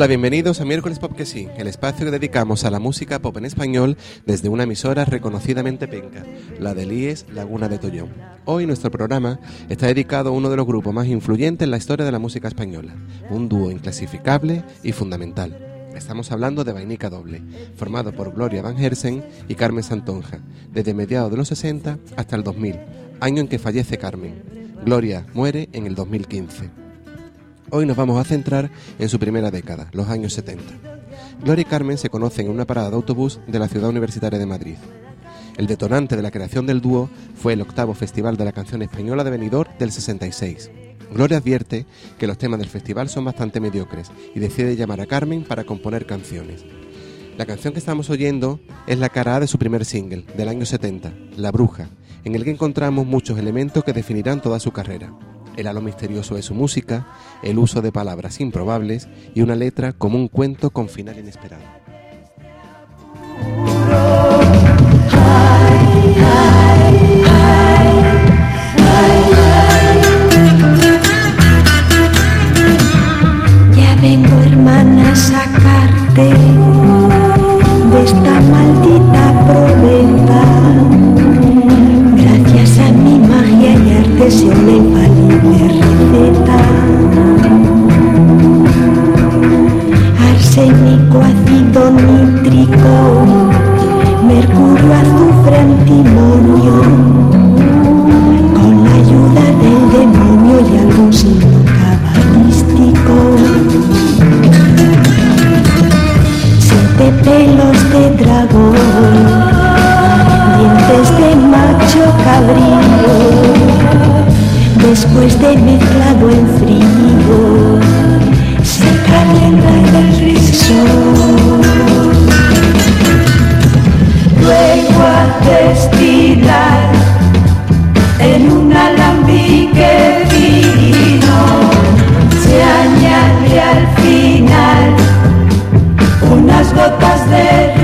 Hola, bienvenidos a Miércoles Pop que sí, el espacio que dedicamos a la música pop en español desde una emisora reconocidamente penca, la del IES Laguna de Tollón. Hoy nuestro programa está dedicado a uno de los grupos más influyentes en la historia de la música española, un dúo inclasificable y fundamental. Estamos hablando de Vainica Doble, formado por Gloria Van Hersen y Carmen Santonja, desde mediados de los 60 hasta el 2000, año en que fallece Carmen. Gloria muere en el 2015. Hoy nos vamos a centrar en su primera década, los años 70. Gloria y Carmen se conocen en una parada de autobús de la ciudad universitaria de Madrid. El detonante de la creación del dúo fue el octavo Festival de la Canción Española de Benidorm del 66. Gloria advierte que los temas del festival son bastante mediocres y decide llamar a Carmen para componer canciones. La canción que estamos oyendo es la cara A de su primer single, del año 70, La Bruja, en el que encontramos muchos elementos que definirán toda su carrera el halo misterioso de su música, el uso de palabras improbables y una letra como un cuento con final inesperado. Ya vengo hermana a sacarte de esta maldita proventa. Gracias a mi magia y arte se una receta. Arsénico, ácido nítrico, mercurio, azufre, antimonio. Después de mezclado en frío, se calienta el rizo. Luego a destilar en un alambique fino, se añade al final unas gotas de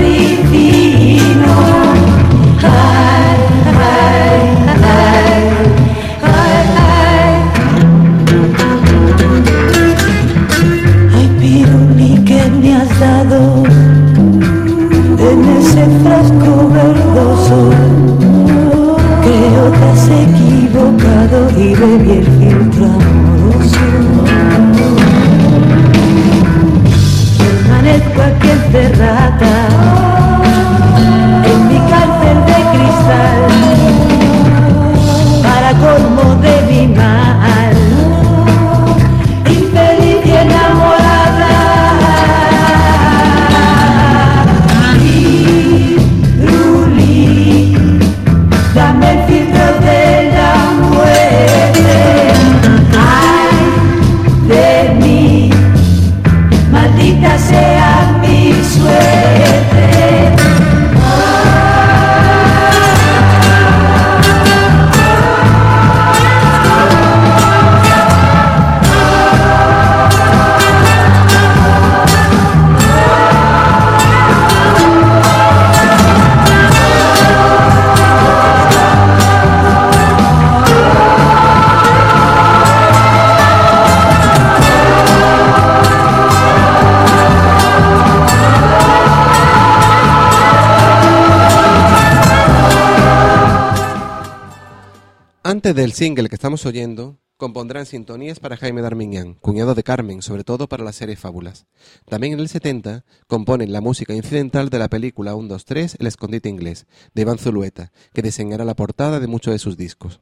Del single que estamos oyendo, compondrán sintonías para Jaime Darmiñán, cuñado de Carmen, sobre todo para la serie Fábulas. También en el 70 componen la música incidental de la película 1, 2, 3, El escondite inglés, de Iván Zulueta, que diseñará la portada de muchos de sus discos.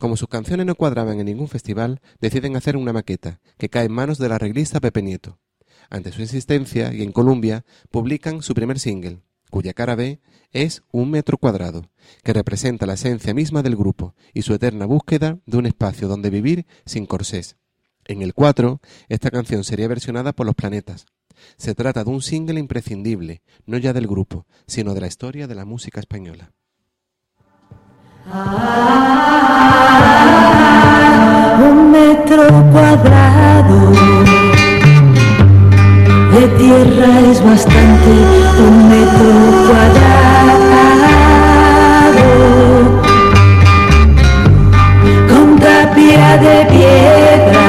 Como sus canciones no cuadraban en ningún festival, deciden hacer una maqueta, que cae en manos del arreglista Pepe Nieto. Ante su insistencia, y en Columbia, publican su primer single, cuya cara B es un metro cuadrado, que representa la esencia misma del grupo y su eterna búsqueda de un espacio donde vivir sin corsés. En el 4, esta canción sería versionada por los planetas. Se trata de un single imprescindible, no ya del grupo, sino de la historia de la música española. un metro cuadrado de tierra es bastante, un metro cuadrado. Con tapia de piedra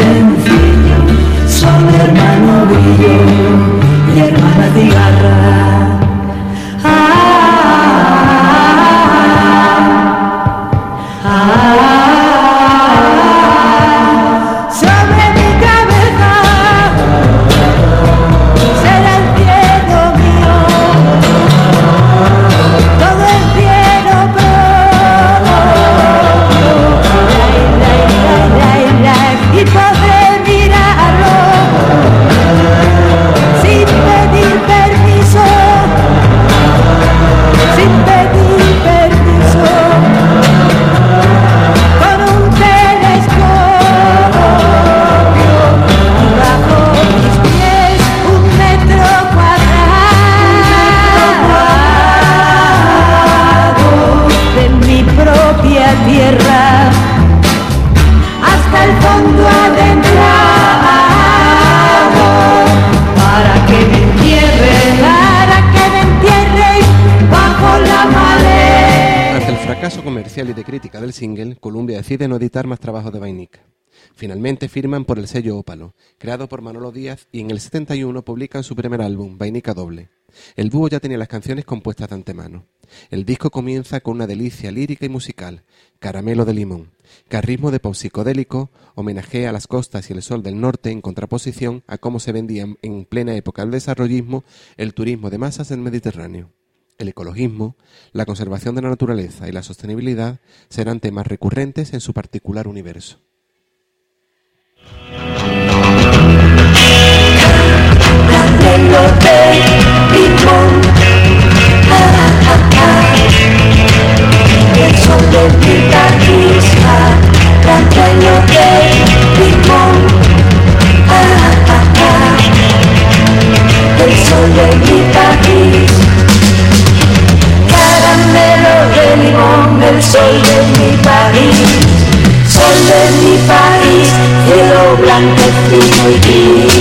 sin crítica del single, Columbia decide no editar más trabajos de Vainica. Finalmente firman por el sello Ópalo, creado por Manolo Díaz, y en el 71 publican su primer álbum, Vainica Doble. El dúo ya tenía las canciones compuestas de antemano. El disco comienza con una delicia lírica y musical, Caramelo de Limón, que a ritmo de pop psicodélico homenajea a las costas y el sol del norte en contraposición a cómo se vendía en plena época del desarrollismo el turismo de masas del Mediterráneo. El ecologismo, la conservación de la naturaleza y la sostenibilidad serán temas recurrentes en su particular universo. El sol de mi. Caramelo de limón. Ah, ah, ah. El sol de mi el sol de mi país, cielo blanco, fino y gris,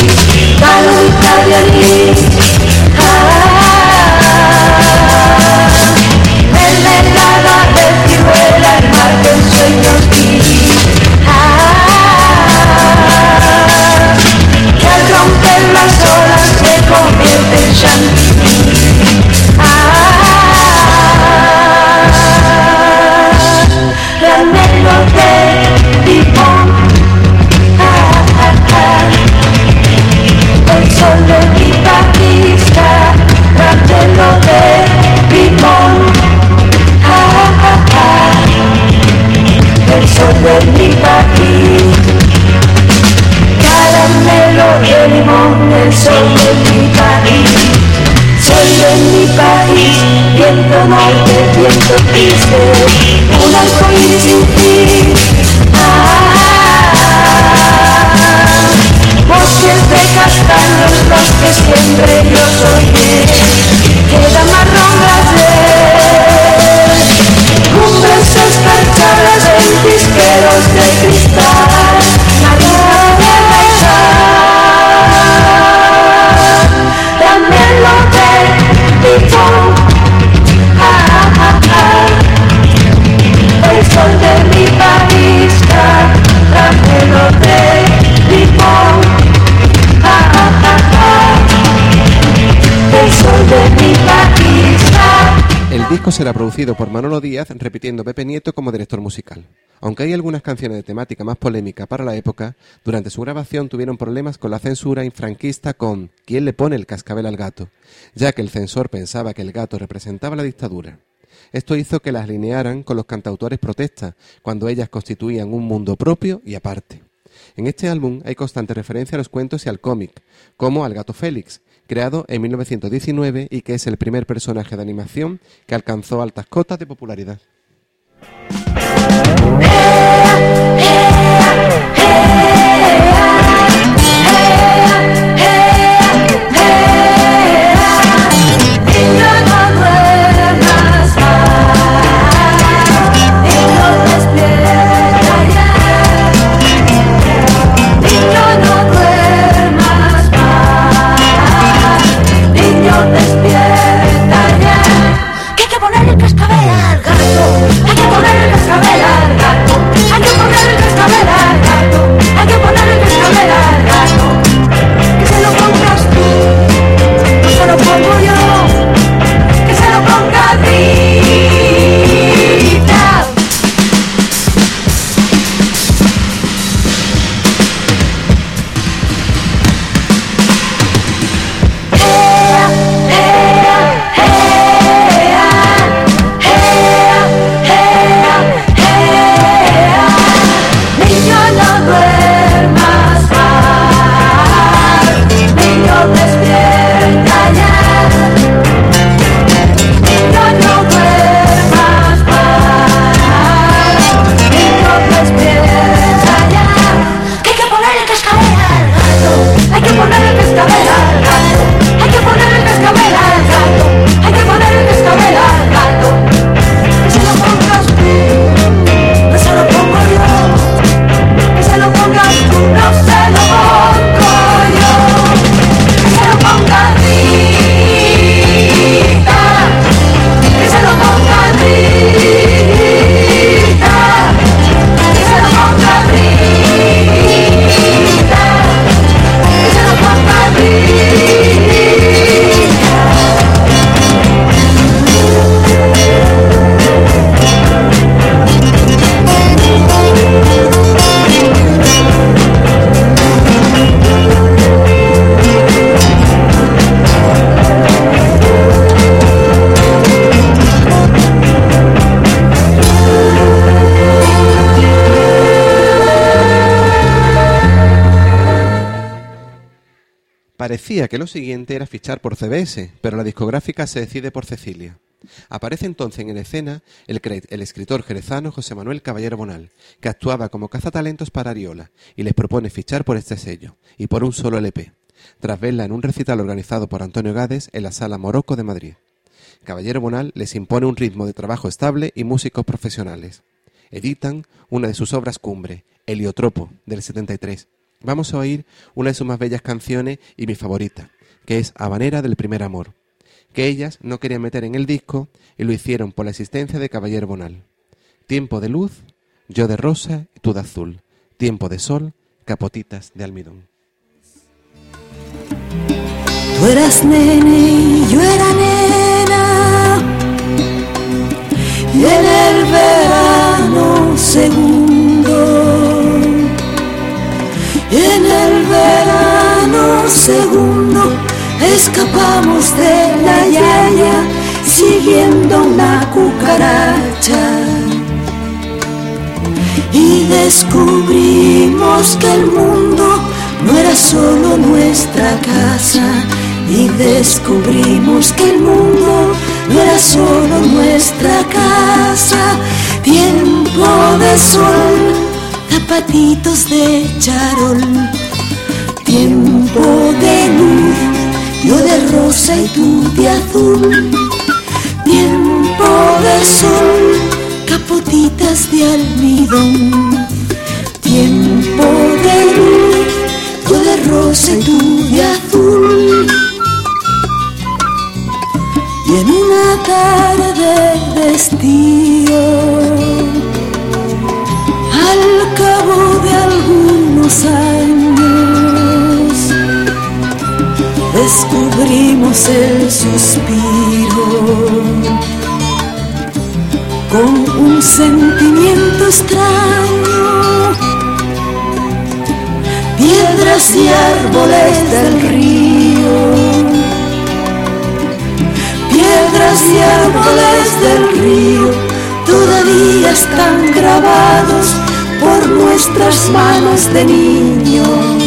calor italianis. Por Manolo Díaz, repitiendo Pepe Nieto como director musical. Aunque hay algunas canciones de temática más polémica para la época, durante su grabación tuvieron problemas con la censura infranquista con ¿Quién le pone el cascabel al gato?, ya que el censor pensaba que el gato representaba la dictadura. Esto hizo que las alinearan con los cantautores protestas, cuando ellas constituían un mundo propio y aparte. En este álbum hay constante referencia a los cuentos y al cómic, como al gato Félix, creado en 1919 y que es el primer personaje de animación que alcanzó altas cotas de popularidad. Que lo siguiente era fichar por CBS, pero la discográfica se decide por Cecilia. Aparece entonces en escena el, el, escritor jerezano José Manuel Caballero Bonal, que actuaba como cazatalentos para Ariola, y les propone fichar por este sello, y por un solo LP, tras verla en un recital organizado por Antonio Gades en la Sala Morocco de Madrid. Caballero Bonal les impone un ritmo de trabajo estable y músicos profesionales. Editan una de sus obras cumbre, Heliotropo, del 73, Vamos a oír una de sus más bellas canciones y mi favorita, que es Habanera del primer amor, que ellas no querían meter en el disco y lo hicieron por la existencia de Caballero Bonal. Tiempo de luz, yo de rosa y tú de azul. Tiempo de sol, capotitas de almidón. Tú eras nene yo era nena. Y en el verano segundo segundo escapamos de la yaya siguiendo una cucaracha. Y descubrimos que el mundo no era solo nuestra casa. Y descubrimos que el mundo no era solo nuestra casa. Tiempo de sol zapatitos de charol, tiempo de luz, yo de rosa y tú de azul, tiempo de sol, capotitas de almidón, tiempo de luz, yo de rosa y tú de azul. Y en una tarde de estío al cabo de algunos años descubrimos el suspiro con un sentimiento extraño. Piedras y árboles del río, piedras y árboles del río, todavía están grabados por nuestras manos de niños.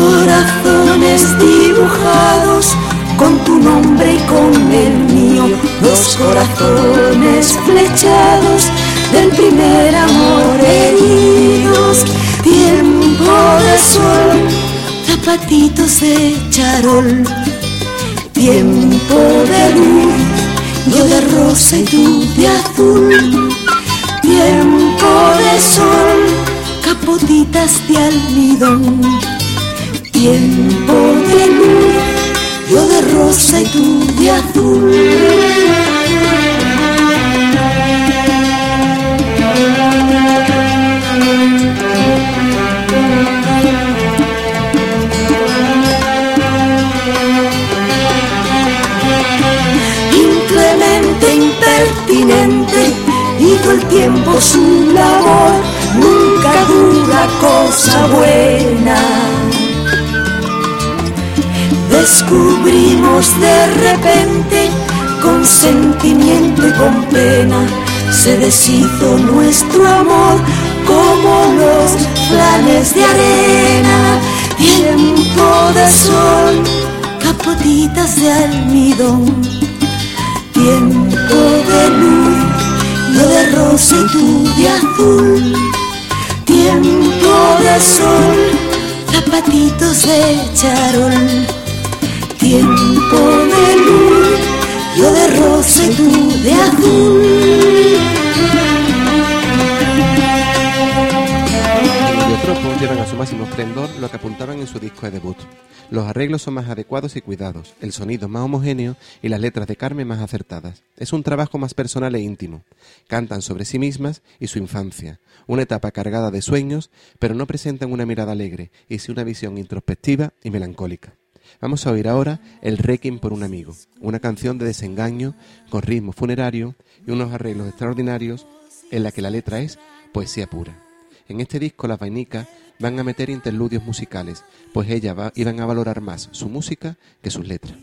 Corazones dibujados con tu nombre y con el mío, los corazones flechados del primer amor heridos, tiempo de sol, zapatitos de charol, tiempo de luz, yo de rosa y tú de azul, tiempo de sol, capotitas de almidón, tiempo de luz yo de rosa y tú de azul. Inclemente, impertinente, hizo el tiempo su labor, nunca dura cosa buena descubrimos de repente, con sentimiento y con pena, se deshizo nuestro amor como los planes de arena, tiempo de sol, capotitas de almidón, tiempo de luz, yo de rosa y tú de azul, tiempo de sol, zapatitos de charol tiempo de luz, yo de tú de azul. Llevan a su máximo esplendor lo que apuntaban en su disco de debut. Los arreglos son más adecuados y cuidados, el sonido más homogéneo y las letras de Carmen más acertadas. Es un trabajo más personal e íntimo. Cantan sobre sí mismas y su infancia, una etapa cargada de sueños, pero no presentan una mirada alegre, y sí una visión introspectiva y melancólica. Vamos a oír ahora El Requiem por un amigo, una canción de desengaño con ritmo funerario y unos arreglos extraordinarios en la que la letra es poesía pura. En este disco las vainicas van a meter interludios musicales, pues ellas iban a valorar más su música que sus letras.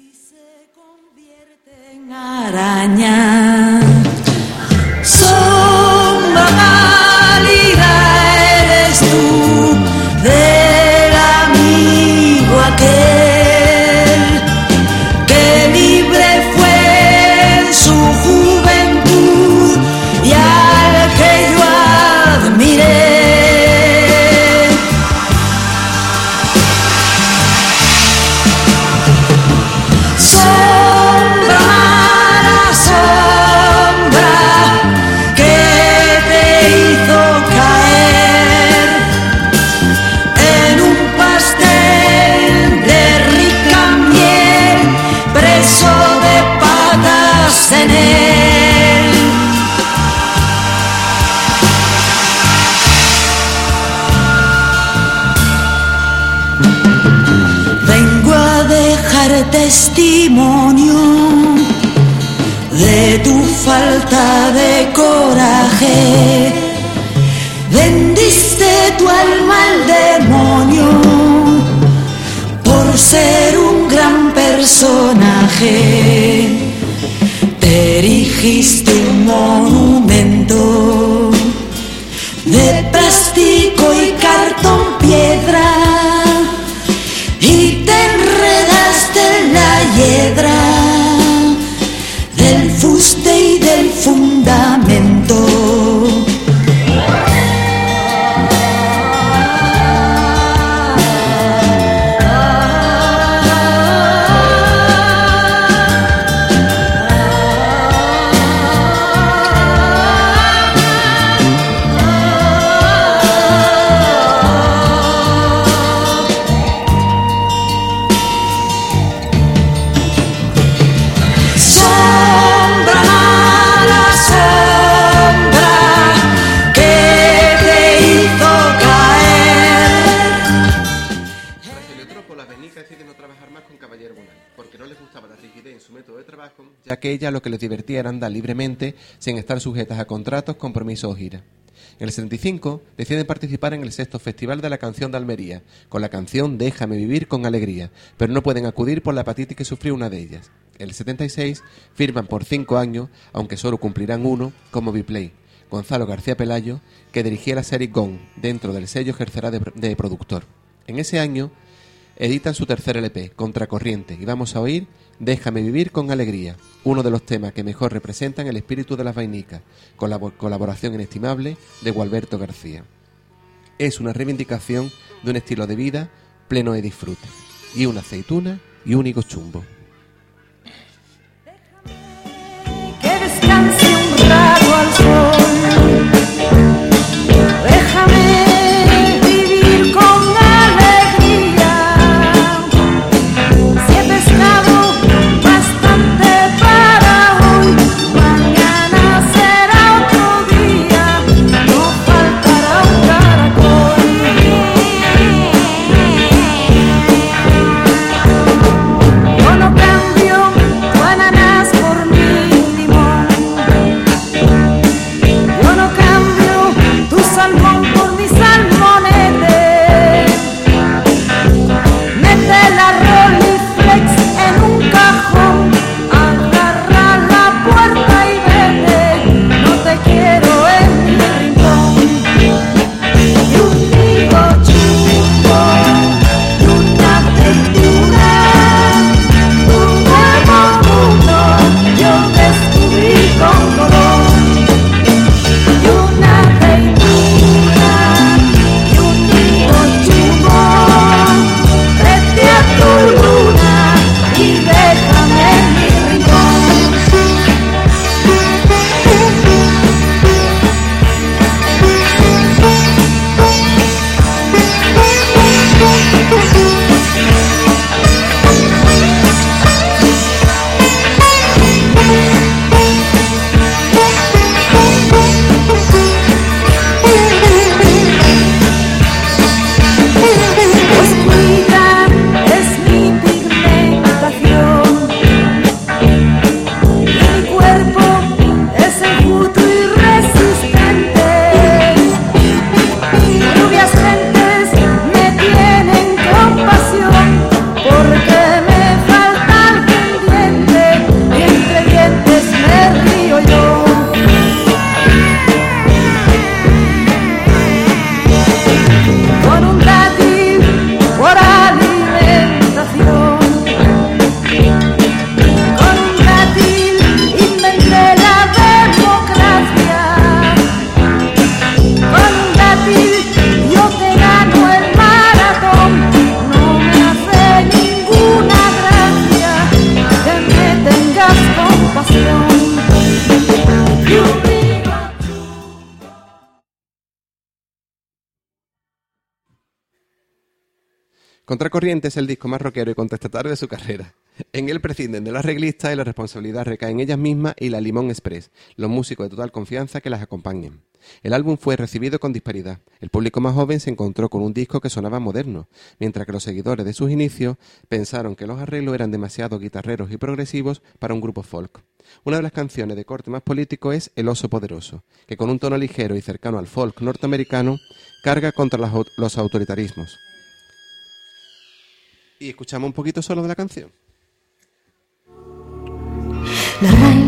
Te erigiste un ya lo que les divertía era andar libremente sin estar sujetas a contratos, compromisos o giras. En el 75 deciden participar en el sexto Festival de la Canción de Almería, con la canción Déjame vivir con alegría, pero no pueden acudir por la hepatitis que sufrió una de ellas. En el 76 firman por cinco años, aunque solo cumplirán uno, como Biplay. Gonzalo García Pelayo, que dirigía la serie Gong, dentro del sello ejercerá de, de productor. En ese año editan su tercer LP, Contracorriente, y vamos a oír Déjame vivir con alegría, uno de los temas que mejor representan el espíritu de las vainicas, con la colaboración inestimable de Gualberto García. Es una reivindicación de un estilo de vida pleno de disfrute, y una aceituna y un higo chumbo. Contracorriente es el disco más rockero y contestatario de su carrera. En él prescinden de las reglistas y la responsabilidad recae en ellas mismas y la Limón Express, los músicos de total confianza que las acompañen. El álbum fue recibido con disparidad. El público más joven se encontró con un disco que sonaba moderno, mientras que los seguidores de sus inicios pensaron que los arreglos eran demasiado guitarreros y progresivos para un grupo folk. Una de las canciones de corte más político es El oso poderoso, que con un tono ligero y cercano al folk norteamericano carga contra los autoritarismos. Y escuchamos un poquito solo de la canción. La.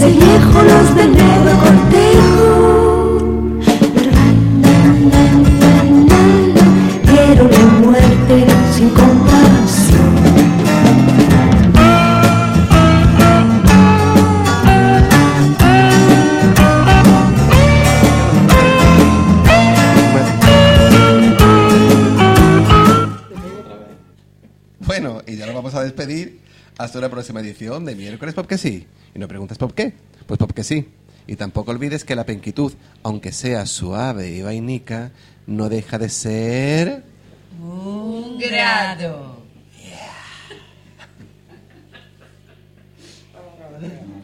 Ese viejo los del negro cortejo. hasta una próxima edición de miércoles porque sí. Y no preguntas por qué, pues porque sí. Y tampoco olvides que la penquitud, aunque sea suave y vainica, no deja de ser... Un grado. Yeah.